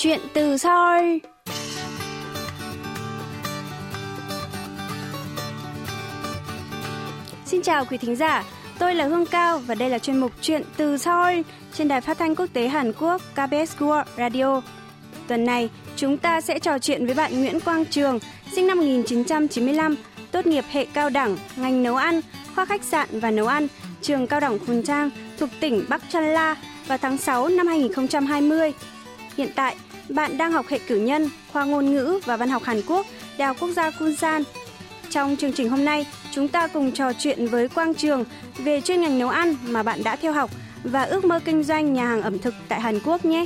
Chuyện từ Seoul Xin chào quý thính giả, tôi là Hương Cao và đây là chuyên mục Chuyện từ Seoul trên đài phát thanh quốc tế Hàn Quốc KBS World Radio. Tuần này, chúng ta sẽ trò chuyện với bạn Nguyễn Quang Trường, sinh năm 1995, tốt nghiệp hệ cao đẳng, ngành nấu ăn, khoa khách sạn và nấu ăn, trường cao đẳng Phùn Trang thuộc tỉnh Bắc Chăn La vào tháng 6 năm 2020. Hiện tại, bạn đang học hệ cử nhân, khoa ngôn ngữ và văn học Hàn Quốc, Đại học Quốc gia Kunsan. Trong chương trình hôm nay, chúng ta cùng trò chuyện với Quang Trường về chuyên ngành nấu ăn mà bạn đã theo học và ước mơ kinh doanh nhà hàng ẩm thực tại Hàn Quốc nhé.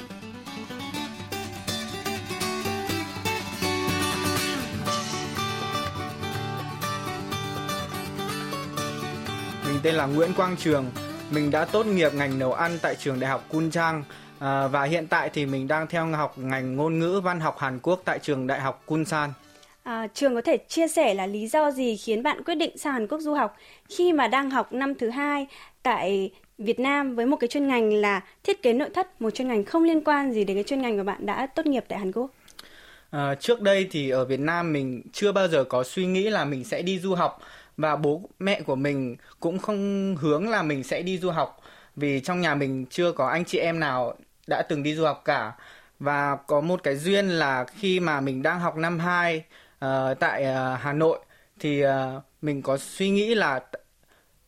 Mình tên là Nguyễn Quang Trường. Mình đã tốt nghiệp ngành nấu ăn tại trường Đại học Kunchang à, và hiện tại thì mình đang theo học ngành ngôn ngữ văn học Hàn Quốc tại trường Đại học Kunsan. À, trường có thể chia sẻ là lý do gì khiến bạn quyết định sang Hàn Quốc du học khi mà đang học năm thứ hai tại Việt Nam với một cái chuyên ngành là thiết kế nội thất, một chuyên ngành không liên quan gì đến cái chuyên ngành mà bạn đã tốt nghiệp tại Hàn Quốc? À, trước đây thì ở Việt Nam mình chưa bao giờ có suy nghĩ là mình sẽ đi du học và bố mẹ của mình cũng không hướng là mình sẽ đi du học vì trong nhà mình chưa có anh chị em nào đã từng đi du học cả. Và có một cái duyên là khi mà mình đang học năm 2 uh, ờ, tại uh, Hà Nội thì uh, mình có suy nghĩ là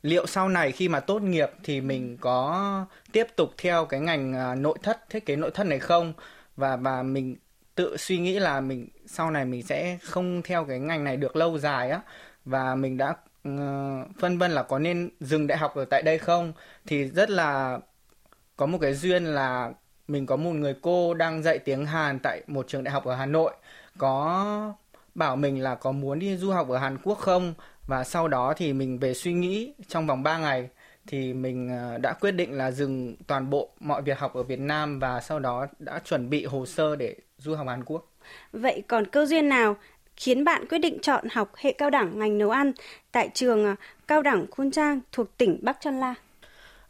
liệu sau này khi mà tốt nghiệp thì mình có tiếp tục theo cái ngành uh, nội thất thiết kế nội thất này không? Và và mình tự suy nghĩ là mình sau này mình sẽ không theo cái ngành này được lâu dài á. Và mình đã uh, phân vân là có nên dừng đại học ở tại đây không? Thì rất là có một cái duyên là mình có một người cô đang dạy tiếng Hàn tại một trường đại học ở Hà Nội có bảo mình là có muốn đi du học ở Hàn Quốc không và sau đó thì mình về suy nghĩ trong vòng 3 ngày thì mình ờ, đã quyết định là dừng toàn bộ mọi việc học ở Việt Nam và sau đó đã chuẩn bị hồ sơ để du học Hàn Quốc. Vậy còn cơ duyên nào khiến bạn quyết định chọn học hệ cao đẳng ngành nấu ăn tại trường ờ, cao đẳng Khun Trang thuộc tỉnh Bắc Chon La?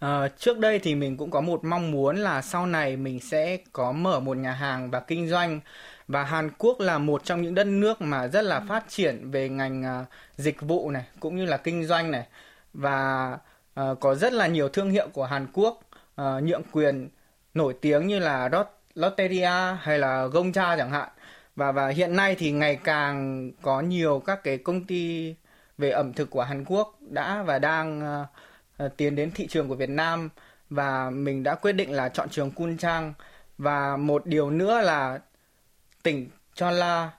À, trước đây thì mình cũng có một mong muốn là sau này mình sẽ có mở một nhà hàng và kinh doanh. Và Hàn Quốc là một trong những đất nước mà rất là phát triển về ngành uh, dịch vụ này cũng như là kinh doanh này. Và uh, có rất là nhiều thương hiệu của Hàn Quốc uh, nhượng quyền nổi tiếng như là Lotteria hay là Gongcha chẳng hạn. Và và hiện nay thì ngày càng có nhiều các cái công ty về ẩm thực của Hàn Quốc đã và đang uh, uh, tiến đến thị trường của Việt Nam và mình đã quyết định là chọn trường Kunchang và một điều nữa là tỉnh Chola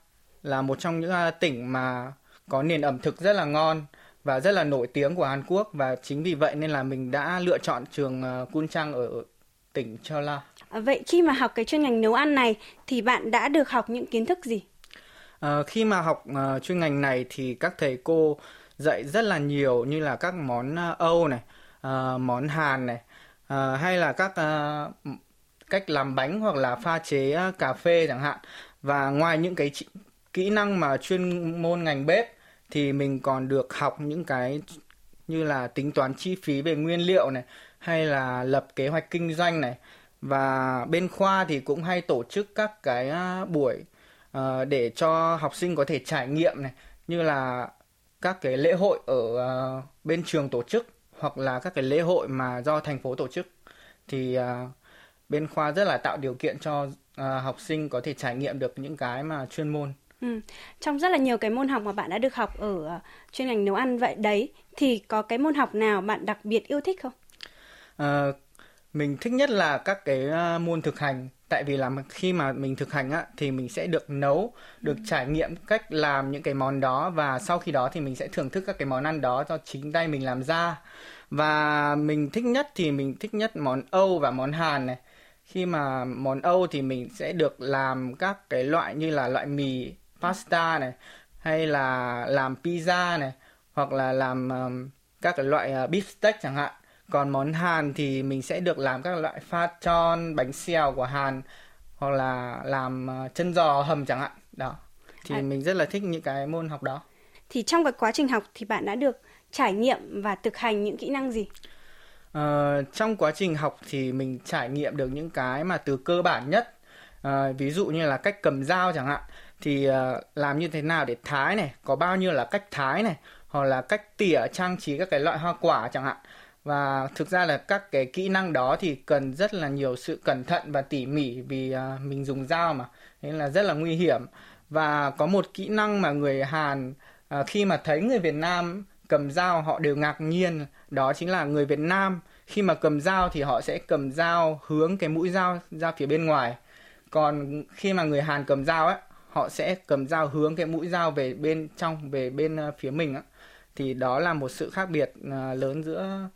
là một trong những uh, tỉnh mà có nền ẩm thực rất là ngon và rất là nổi tiếng của Hàn Quốc và chính vì vậy nên là mình đã lựa chọn trường uh, Kunchang ở tỉnh Chola. À, vậy khi mà học cái chuyên ngành nấu ăn này thì bạn đã được học những kiến thức gì? À, khi mà học uh, chuyên ngành này thì các thầy cô dạy rất là nhiều như là các món ờ, Âu này, uh, món Hàn này, uh, hay là các uh, cách làm bánh hoặc là pha chế uh, cà phê chẳng hạn. Và ngoài những cái kỹ năng mà chuyên môn ngành bếp thì mình còn được học những cái như là tính toán chi phí về nguyên liệu này hay là lập kế hoạch kinh doanh này và bên khoa thì cũng hay tổ chức các cái buổi uh, để cho học sinh có thể trải nghiệm này như là các cái lễ hội ở uh, bên trường tổ chức hoặc là các cái lễ hội mà do thành phố tổ chức thì uh, bên khoa rất là tạo điều kiện cho uh, học sinh có thể trải nghiệm được những cái mà chuyên môn Ừ. Trong rất là nhiều cái môn học mà bạn đã được học ở chuyên ngành nấu ăn vậy đấy thì có cái môn học nào bạn đặc biệt yêu thích không? Uh, mình thích nhất là các cái môn thực hành tại vì là khi mà mình thực hành á thì mình sẽ được nấu được ừ. trải nghiệm cách làm những cái món đó và sau khi đó thì mình sẽ thưởng thức các cái món ăn đó do chính tay mình làm ra. Và mình thích nhất thì mình thích nhất món Âu và món Hàn này. Khi mà món Âu thì mình sẽ được làm các cái loại như là loại mì pasta này hay là làm pizza này hoặc là làm um, các cái loại uh, beef steak chẳng hạn còn món Hàn thì mình sẽ được làm các loại pha tròn bánh xèo của Hàn hoặc là làm uh, chân giò hầm chẳng hạn. Đó. Thì à. mình rất là thích những cái môn học đó. Thì trong cái quá trình học thì bạn đã được trải nghiệm và thực hành những kỹ năng gì? Uh, trong quá trình học thì mình trải nghiệm được những cái mà từ cơ bản nhất. À, ví dụ như là cách cầm dao chẳng hạn. Thì uh, làm như thế nào để thái này có bao nhiêu là cách thái này hoặc là cách tỉa trang trí các cái loại hoa quả chẳng hạn và thực ra là các cái kỹ năng đó thì cần rất là nhiều sự cẩn thận và tỉ mỉ vì uh, mình dùng dao mà. Nên là rất là nguy hiểm. Và có một kỹ năng mà người Hàn uh, khi mà thấy người Việt Nam cầm dao họ đều ngạc nhiên. Đó chính là người Việt Nam khi mà cầm dao thì họ sẽ cầm dao hướng cái mũi dao ra phía bên ngoài. Còn khi mà người Hàn cầm dao ấy họ sẽ cầm dao hướng cái mũi dao về bên trong về bên uh, phía mình á. Thì đó là một sự khác biệt uh, lớn giữa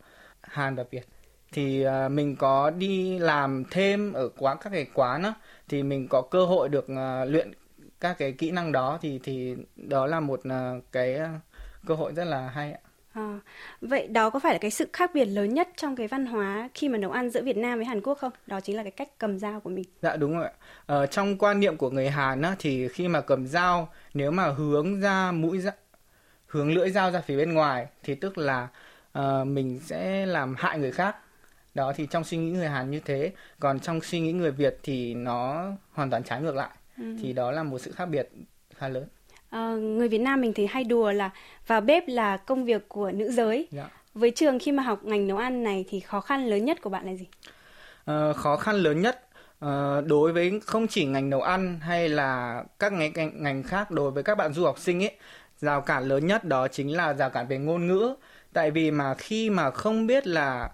Hàn và Việt thì uh, mình có đi làm thêm ở quán các cái quán á thì mình có cơ hội được uh, luyện các cái kỹ năng đó thì thì đó là một uh, cái cơ hội rất là hay ạ. À, vậy đó có phải là cái sự khác biệt lớn nhất trong cái văn hóa khi mà nấu ăn giữa Việt Nam với Hàn Quốc không? Đó chính là cái cách cầm dao của mình. Dạ đúng rồi. Ờ, trong quan niệm của người Hàn á, thì khi mà cầm dao nếu mà hướng ra mũi ra hướng lưỡi dao ra phía bên ngoài thì tức là uh, mình sẽ làm hại người khác. Đó thì trong suy nghĩ người Hàn như thế, còn trong suy nghĩ người Việt thì nó hoàn toàn trái ngược lại. Ừ. Thì đó là một sự khác biệt khá lớn. À, người Việt Nam mình thì hay đùa là vào bếp là công việc của nữ giới. Dạ. Với trường khi mà học ngành nấu ăn này thì khó khăn lớn nhất của bạn là gì? À, khó khăn lớn nhất à, đối với không chỉ ngành nấu ăn hay là các ngành ngành khác đối với các bạn du học sinh ấy, rào cản lớn nhất đó chính là rào cản về ngôn ngữ. Tại vì mà khi mà không biết là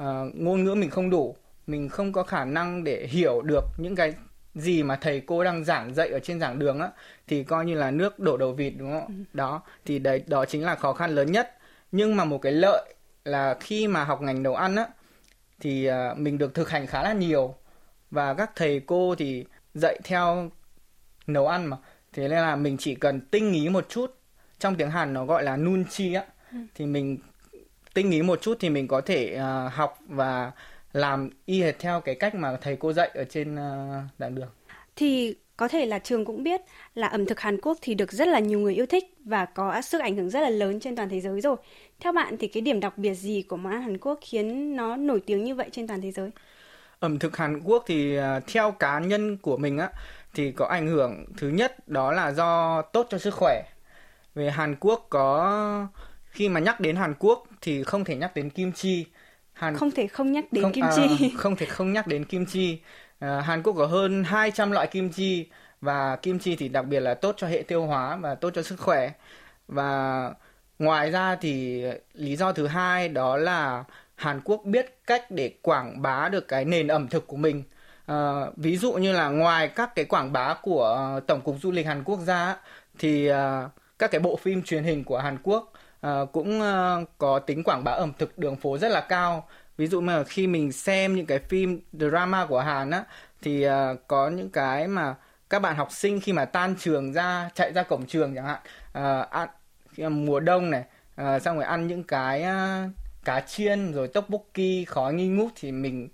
uh, ngôn ngữ mình không đủ, mình không có khả năng để hiểu được những cái gì mà thầy cô đang giảng dạy ở trên giảng đường á thì coi như là nước đổ đầu vịt đúng không? Ừ. Đó thì đấy đó chính là khó khăn lớn nhất. Nhưng mà một cái lợi là khi mà học ngành nấu ăn á thì uh, mình được thực hành khá là nhiều và các thầy cô thì dạy theo nấu ăn mà thế nên là mình chỉ cần tinh ý một chút trong tiếng Hàn nó gọi là nun chi á. Thì mình tinh ý một chút thì mình có thể uh, học và làm y hệt theo cái cách mà thầy cô dạy ở trên uh, giảng đường. Thì có thể là trường cũng biết là ẩm thực Hàn Quốc thì được rất là nhiều người yêu thích và có sức ảnh hưởng rất là lớn trên toàn thế giới rồi. Theo bạn thì cái điểm đặc biệt gì của món ăn Hàn Quốc khiến nó nổi tiếng như vậy trên toàn thế giới? Ẩm thực Hàn Quốc thì uh, theo cá nhân của mình á thì có ảnh hưởng thứ nhất đó là do tốt cho sức khỏe. Về Hàn Quốc có khi mà nhắc đến Hàn Quốc thì không thể nhắc đến kim chi Hàn không thể không nhắc đến không, kim chi. À, không thể không nhắc đến kim chi. À, Hàn Quốc có hơn 200 loại kim chi và kim chi thì đặc biệt là tốt cho hệ tiêu hóa và tốt cho sức khỏe. Và ngoài ra thì lý do thứ hai đó là Hàn Quốc biết cách để quảng bá được cái nền ẩm thực của mình. À, ví dụ như là ngoài các cái quảng bá của Tổng cục Du lịch Hàn Quốc ra thì uh, các cái bộ phim truyền hình của Hàn Quốc uh, cũng uh, có tính quảng bá ẩm thực đường phố rất là cao ví dụ mà khi mình xem những cái phim drama của Hàn á thì uh, có những cái mà các bạn học sinh khi mà tan trường ra chạy ra cổng trường chẳng hạn uh, ăn mùa đông này uh, xong rồi ăn những cái uh, cá chiên rồi tteokbokki khói nghi ngút thì mình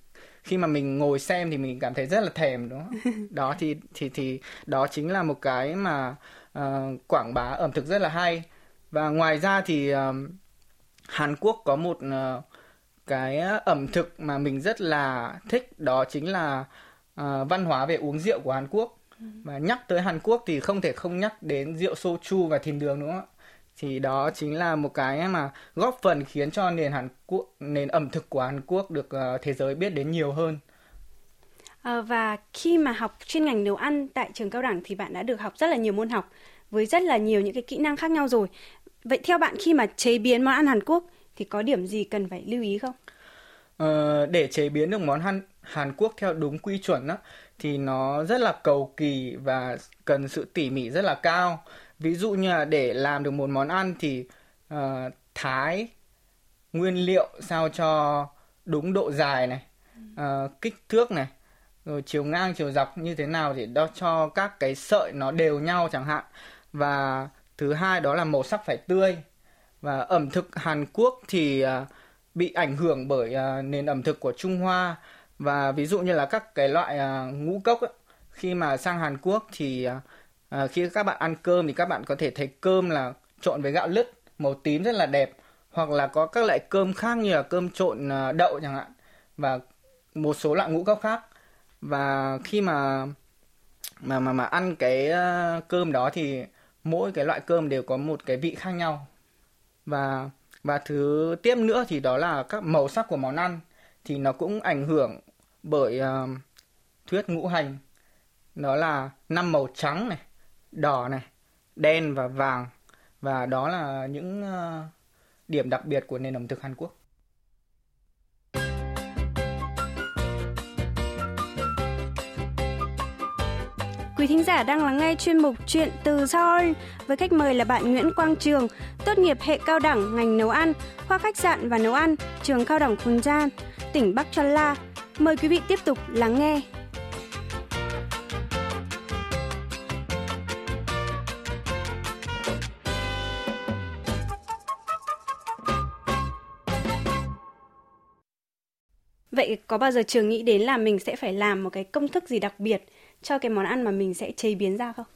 khi mà mình ngồi xem thì mình cảm thấy rất là thèm đúng không? đó thì thì thì đó chính là một cái mà uh, quảng bá ẩm thực rất là hay và ngoài ra thì uh, Hàn Quốc có một uh, cái ẩm thực mà mình rất là thích đó chính là uh, văn hóa về uống rượu của Hàn Quốc. Ừ. và nhắc tới Hàn Quốc thì không thể không nhắc đến rượu soju và thìn đường đúng không ạ thì đó chính là một cái mà góp phần khiến cho nền Hàn Quốc nền ẩm thực của Hàn Quốc được uh, thế giới biết đến nhiều hơn. À, và khi mà học chuyên ngành nấu ăn tại trường cao đẳng thì bạn đã được học rất là nhiều môn học với rất là nhiều những cái kỹ năng khác nhau rồi Vậy theo bạn khi mà chế biến món ăn Hàn Quốc thì có điểm gì cần phải lưu ý không? Ờ, để chế biến được món ăn Hàn Quốc theo đúng quy chuẩn á, thì nó rất là cầu kỳ và cần sự tỉ mỉ rất là cao. Ví dụ như là để làm được một món ăn thì uh, thái nguyên liệu sao cho đúng độ dài này, uh, kích thước này, rồi chiều ngang chiều dọc như thế nào để đo cho các cái sợi nó đều nhau chẳng hạn và thứ hai đó là màu sắc phải tươi. Và ẩm thực Hàn Quốc thì à, bị ảnh hưởng bởi à, nền ẩm thực của Trung Hoa. Và ví dụ như là các cái loại à, ngũ cốc ấy, khi mà sang Hàn Quốc thì khi các bạn ăn cơm thì các bạn có thể thấy cơm là trộn với gạo lứt màu tím rất là đẹp. Hoặc là có các loại cơm khác như là cơm trộn đậu chẳng hạn và một số loại ngũ cốc khác. Và khi mà mà mà mà ăn cái cơm đó thì mỗi cái loại cơm đều có một cái vị khác nhau. Và và thứ tiếp nữa thì đó là các màu sắc của món ăn thì nó cũng ảnh hưởng bởi uh, thuyết ngũ hành. Đó là năm màu trắng này đỏ này đen và vàng. Và đó là những uh, điểm đặc biệt của nền ẩm thực Hàn Quốc. Quý thính giả đang lắng nghe chuyên mục Chuyện từ Seoul với khách mời là bạn Nguyễn Quang Trường, tốt nghiệp hệ cao đẳng ngành nấu ăn, khoa khách sạn và nấu ăn, trường cao đẳng Kunjan, tỉnh Bắc La. Mời quý vị tiếp tục lắng nghe. Vậy có bao giờ trường nghĩ đến là mình sẽ phải làm một cái công thức gì đặc biệt cho cái món ăn mà mình sẽ chế biến ra không?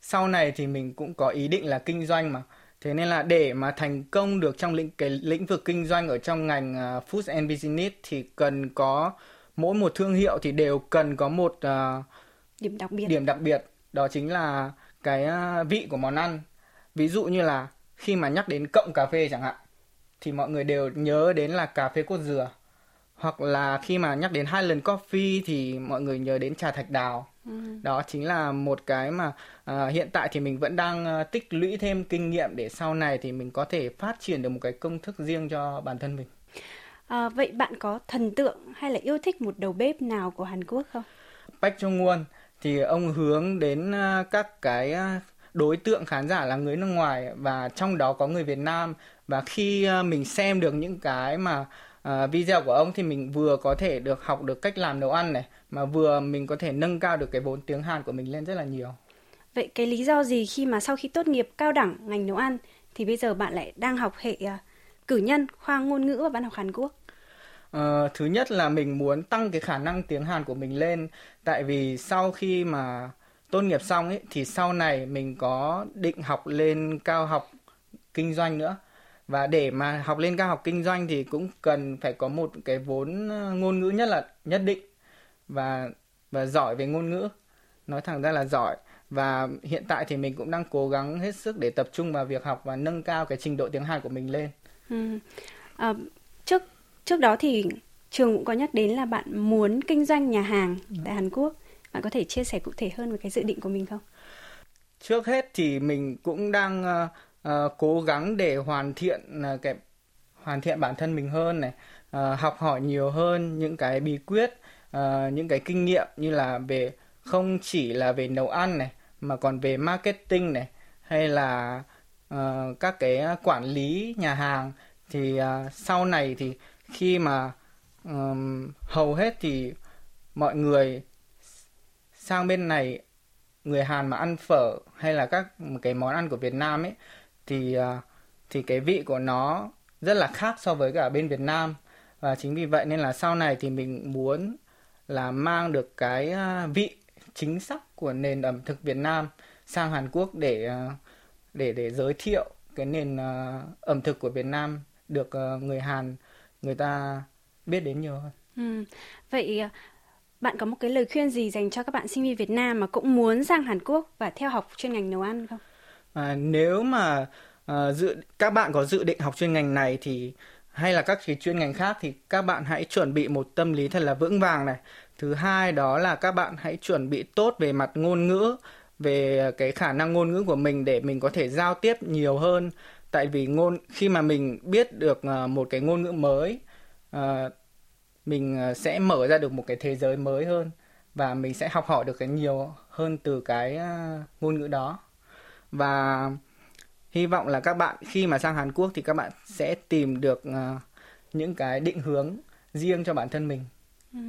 Sau này thì mình cũng có ý định là kinh doanh mà. Thế nên là để mà thành công được trong lĩnh cái lĩnh vực kinh doanh ở trong ngành uh, food and business thì cần có mỗi một thương hiệu thì đều cần có một uh, điểm đặc biệt. Điểm đặc biệt đó chính là cái uh, vị của món ăn. Ví dụ như là khi mà nhắc đến cộng cà phê chẳng hạn thì mọi người đều nhớ đến là cà phê cốt dừa hoặc là khi mà nhắc đến Highland Coffee thì mọi người nhớ đến trà thạch đào. Ừ. đó chính là một cái mà uh, hiện tại thì mình vẫn đang uh, tích lũy thêm kinh nghiệm để sau này thì mình có thể phát triển được một cái công thức riêng cho bản thân mình. À, vậy bạn có thần tượng hay là yêu thích một đầu bếp nào của Hàn Quốc không? Park Chung Won thì ông hướng đến uh, các cái uh, đối tượng khán giả là người nước ngoài và trong đó có người Việt Nam. Và khi uh, mình xem được những cái mà uh, video của ông thì mình vừa có thể được học được cách làm nấu ăn này mà vừa mình có thể nâng cao được cái vốn tiếng Hàn của mình lên rất là nhiều. Vậy cái lý do gì khi mà sau khi tốt nghiệp cao đẳng ngành nấu ăn thì bây giờ bạn lại đang học hệ uh, cử nhân khoa ngôn ngữ và văn học Hàn Quốc? Uh, thứ nhất là mình muốn tăng cái khả năng tiếng Hàn của mình lên tại vì sau khi mà tốt nghiệp xong ấy thì sau này mình có định học lên cao học kinh doanh nữa và để mà học lên cao học kinh doanh thì cũng cần phải có một cái vốn ờ, ngôn ngữ nhất là nhất định và và giỏi về ngôn ngữ nói thẳng ra là giỏi và hiện tại thì mình cũng đang cố gắng hết sức để tập trung vào việc học và nâng cao cái trình độ tiếng Hàn của mình lên. Ừ. À, trước trước đó thì trường cũng có nhắc đến là bạn muốn kinh doanh nhà hàng ừ. tại Hàn Quốc. Bạn có thể chia sẻ cụ thể hơn về cái dự định của mình không? Trước hết thì mình cũng đang uh, uh, cố gắng để hoàn thiện uh, cái hoàn thiện bản thân mình hơn này uh, học hỏi nhiều hơn những cái bí quyết uh, những cái kinh nghiệm như là về không chỉ là về nấu ăn này mà còn về marketing này hay là uh, các cái quản lý nhà hàng. Thì uh, sau này thì khi mà um, hầu hết thì mọi người sang bên này người Hàn mà ăn phở hay là các cái món ăn của Việt Nam ấy thì à, thì cái vị của nó rất là khác so với cả bên Việt Nam và chính vì vậy nên là sau này thì mình muốn là mang được cái à, vị chính xác của nền ẩm thực Việt Nam sang Hàn Quốc để à, để để giới thiệu cái nền ẩm thực của Việt Nam được người Hàn, người ta biết đến nhiều hơn. Ừ. Vậy bạn có một cái lời khuyên gì dành cho các bạn sinh viên Việt Nam mà cũng muốn sang Hàn Quốc và theo học chuyên ngành nấu ăn không? À, nếu mà à, dự các bạn có dự định học chuyên ngành này thì hay là các cái chuyên ngành khác thì các bạn hãy chuẩn bị một tâm lý thật là vững vàng này. Thứ hai đó là các bạn hãy chuẩn bị tốt về mặt ngôn ngữ về cái khả năng ngôn ngữ của mình để mình có thể giao tiếp nhiều hơn. Tại vì ngôn khi mà mình biết được ờ, một cái ngôn ngữ mới ờ, mình sẽ mở ra được một cái thế giới mới hơn và mình sẽ học hỏi được cái nhiều hơn từ cái ngôn ngữ đó và hy vọng là các bạn khi mà sang Hàn Quốc thì các bạn sẽ tìm được uh, những cái định hướng riêng cho bản thân mình. Ừ.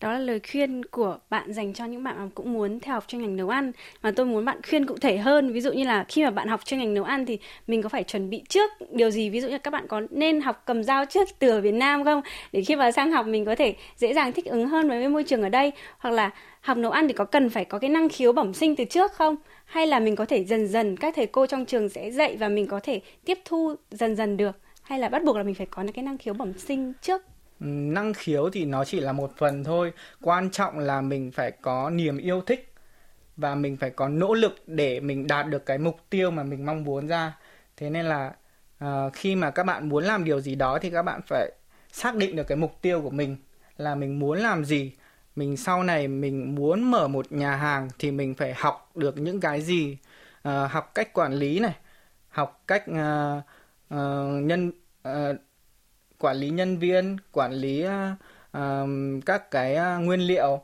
Đó là lời khuyên của bạn dành cho những bạn mà cũng muốn theo học chuyên ngành nấu ăn mà tôi muốn bạn khuyên cụ thể hơn ví dụ như là khi mà bạn học chuyên ngành nấu ăn thì mình có phải chuẩn bị trước điều gì ví dụ như các bạn có nên học cầm dao trước từ ở Việt Nam không để khi mà sang học mình có thể dễ dàng thích ứng hơn với môi trường ở đây hoặc là học nấu ăn thì có cần phải có cái năng khiếu bẩm sinh từ trước không hay là mình có thể dần dần các thầy cô trong trường sẽ dạy và mình có thể tiếp thu dần dần được? Hay là bắt buộc là mình phải có cái năng khiếu bẩm sinh trước? Năng khiếu thì nó chỉ là một phần thôi. Quan trọng là mình phải có niềm yêu thích và mình phải có nỗ lực để mình đạt được cái mục tiêu mà mình mong muốn ra. Thế nên là uh, khi mà các bạn muốn làm điều gì đó thì các bạn phải xác định được cái mục tiêu của mình là mình muốn làm gì mình sau này mình muốn mở một nhà hàng thì mình phải học được những cái gì uh, học cách quản lý này học cách uh, uh, nhân uh, quản lý nhân viên quản lý uh, uh, các cái uh, nguyên liệu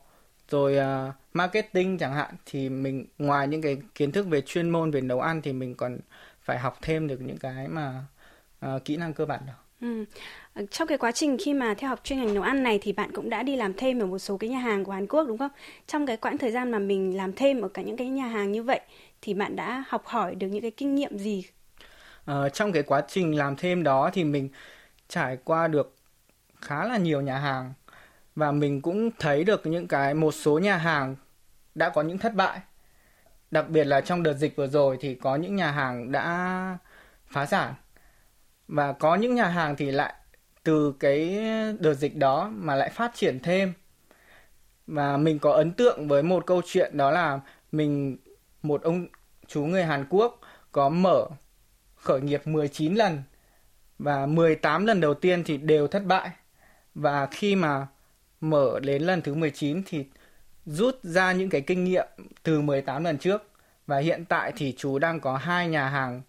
rồi uh, marketing chẳng hạn thì mình ngoài những cái kiến thức về chuyên môn về nấu ăn thì mình còn phải học thêm được những cái mà uh, kỹ năng cơ bản đó. Ừ. Ờ, trong cái quá trình khi mà theo học chuyên ngành nấu ăn này thì bạn cũng đã đi làm thêm ở một số cái nhà hàng của Hàn Quốc đúng không? Trong cái quãng thời gian mà mình làm thêm ở cả những cái nhà hàng như vậy thì bạn đã học hỏi được những cái kinh nghiệm gì? Ờ, trong cái quá trình làm thêm đó thì mình trải qua được khá là nhiều nhà hàng và mình cũng thấy được những cái một số nhà hàng đã có những thất bại đặc biệt là trong đợt dịch vừa rồi thì có những nhà hàng đã phá sản và có những nhà hàng thì lại từ cái đợt dịch đó mà lại phát triển thêm. Và mình có ấn tượng với một câu chuyện đó là mình một ông chú người Hàn Quốc có mở khởi nghiệp 19 lần và 18 lần đầu tiên thì đều thất bại. Và khi mà mở đến lần thứ 19 thì rút ra những cái kinh nghiệm từ 18 lần trước. Và hiện tại thì chú đang có hai nhà hàng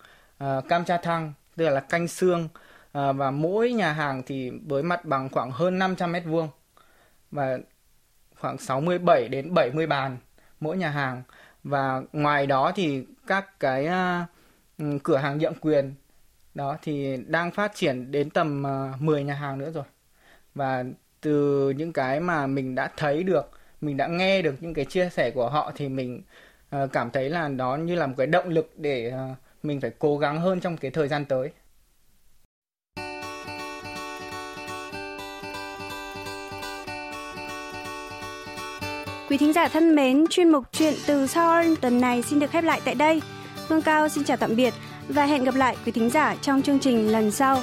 uh, cam cha thăng tức là canh xương à, và mỗi nhà hàng thì với mặt bằng khoảng hơn 500 mét vuông và khoảng 67 đến 70 bàn mỗi nhà hàng. Và ngoài đó thì các cái uh, cửa hàng nhượng quyền đó thì đang phát triển đến tầm à, uh, 10 nhà hàng nữa rồi. Và từ những cái mà mình đã thấy được mình đã nghe được những cái chia sẻ của họ thì mình uh, cảm thấy là đó như là một cái động lực để uh, mình phải cố gắng hơn trong cái thời gian tới Quý thính giả thân mến, chuyên mục chuyện từ Seoul tuần này xin được khép lại tại đây. Phương Cao xin chào tạm biệt và hẹn gặp lại quý thính giả trong chương trình lần sau.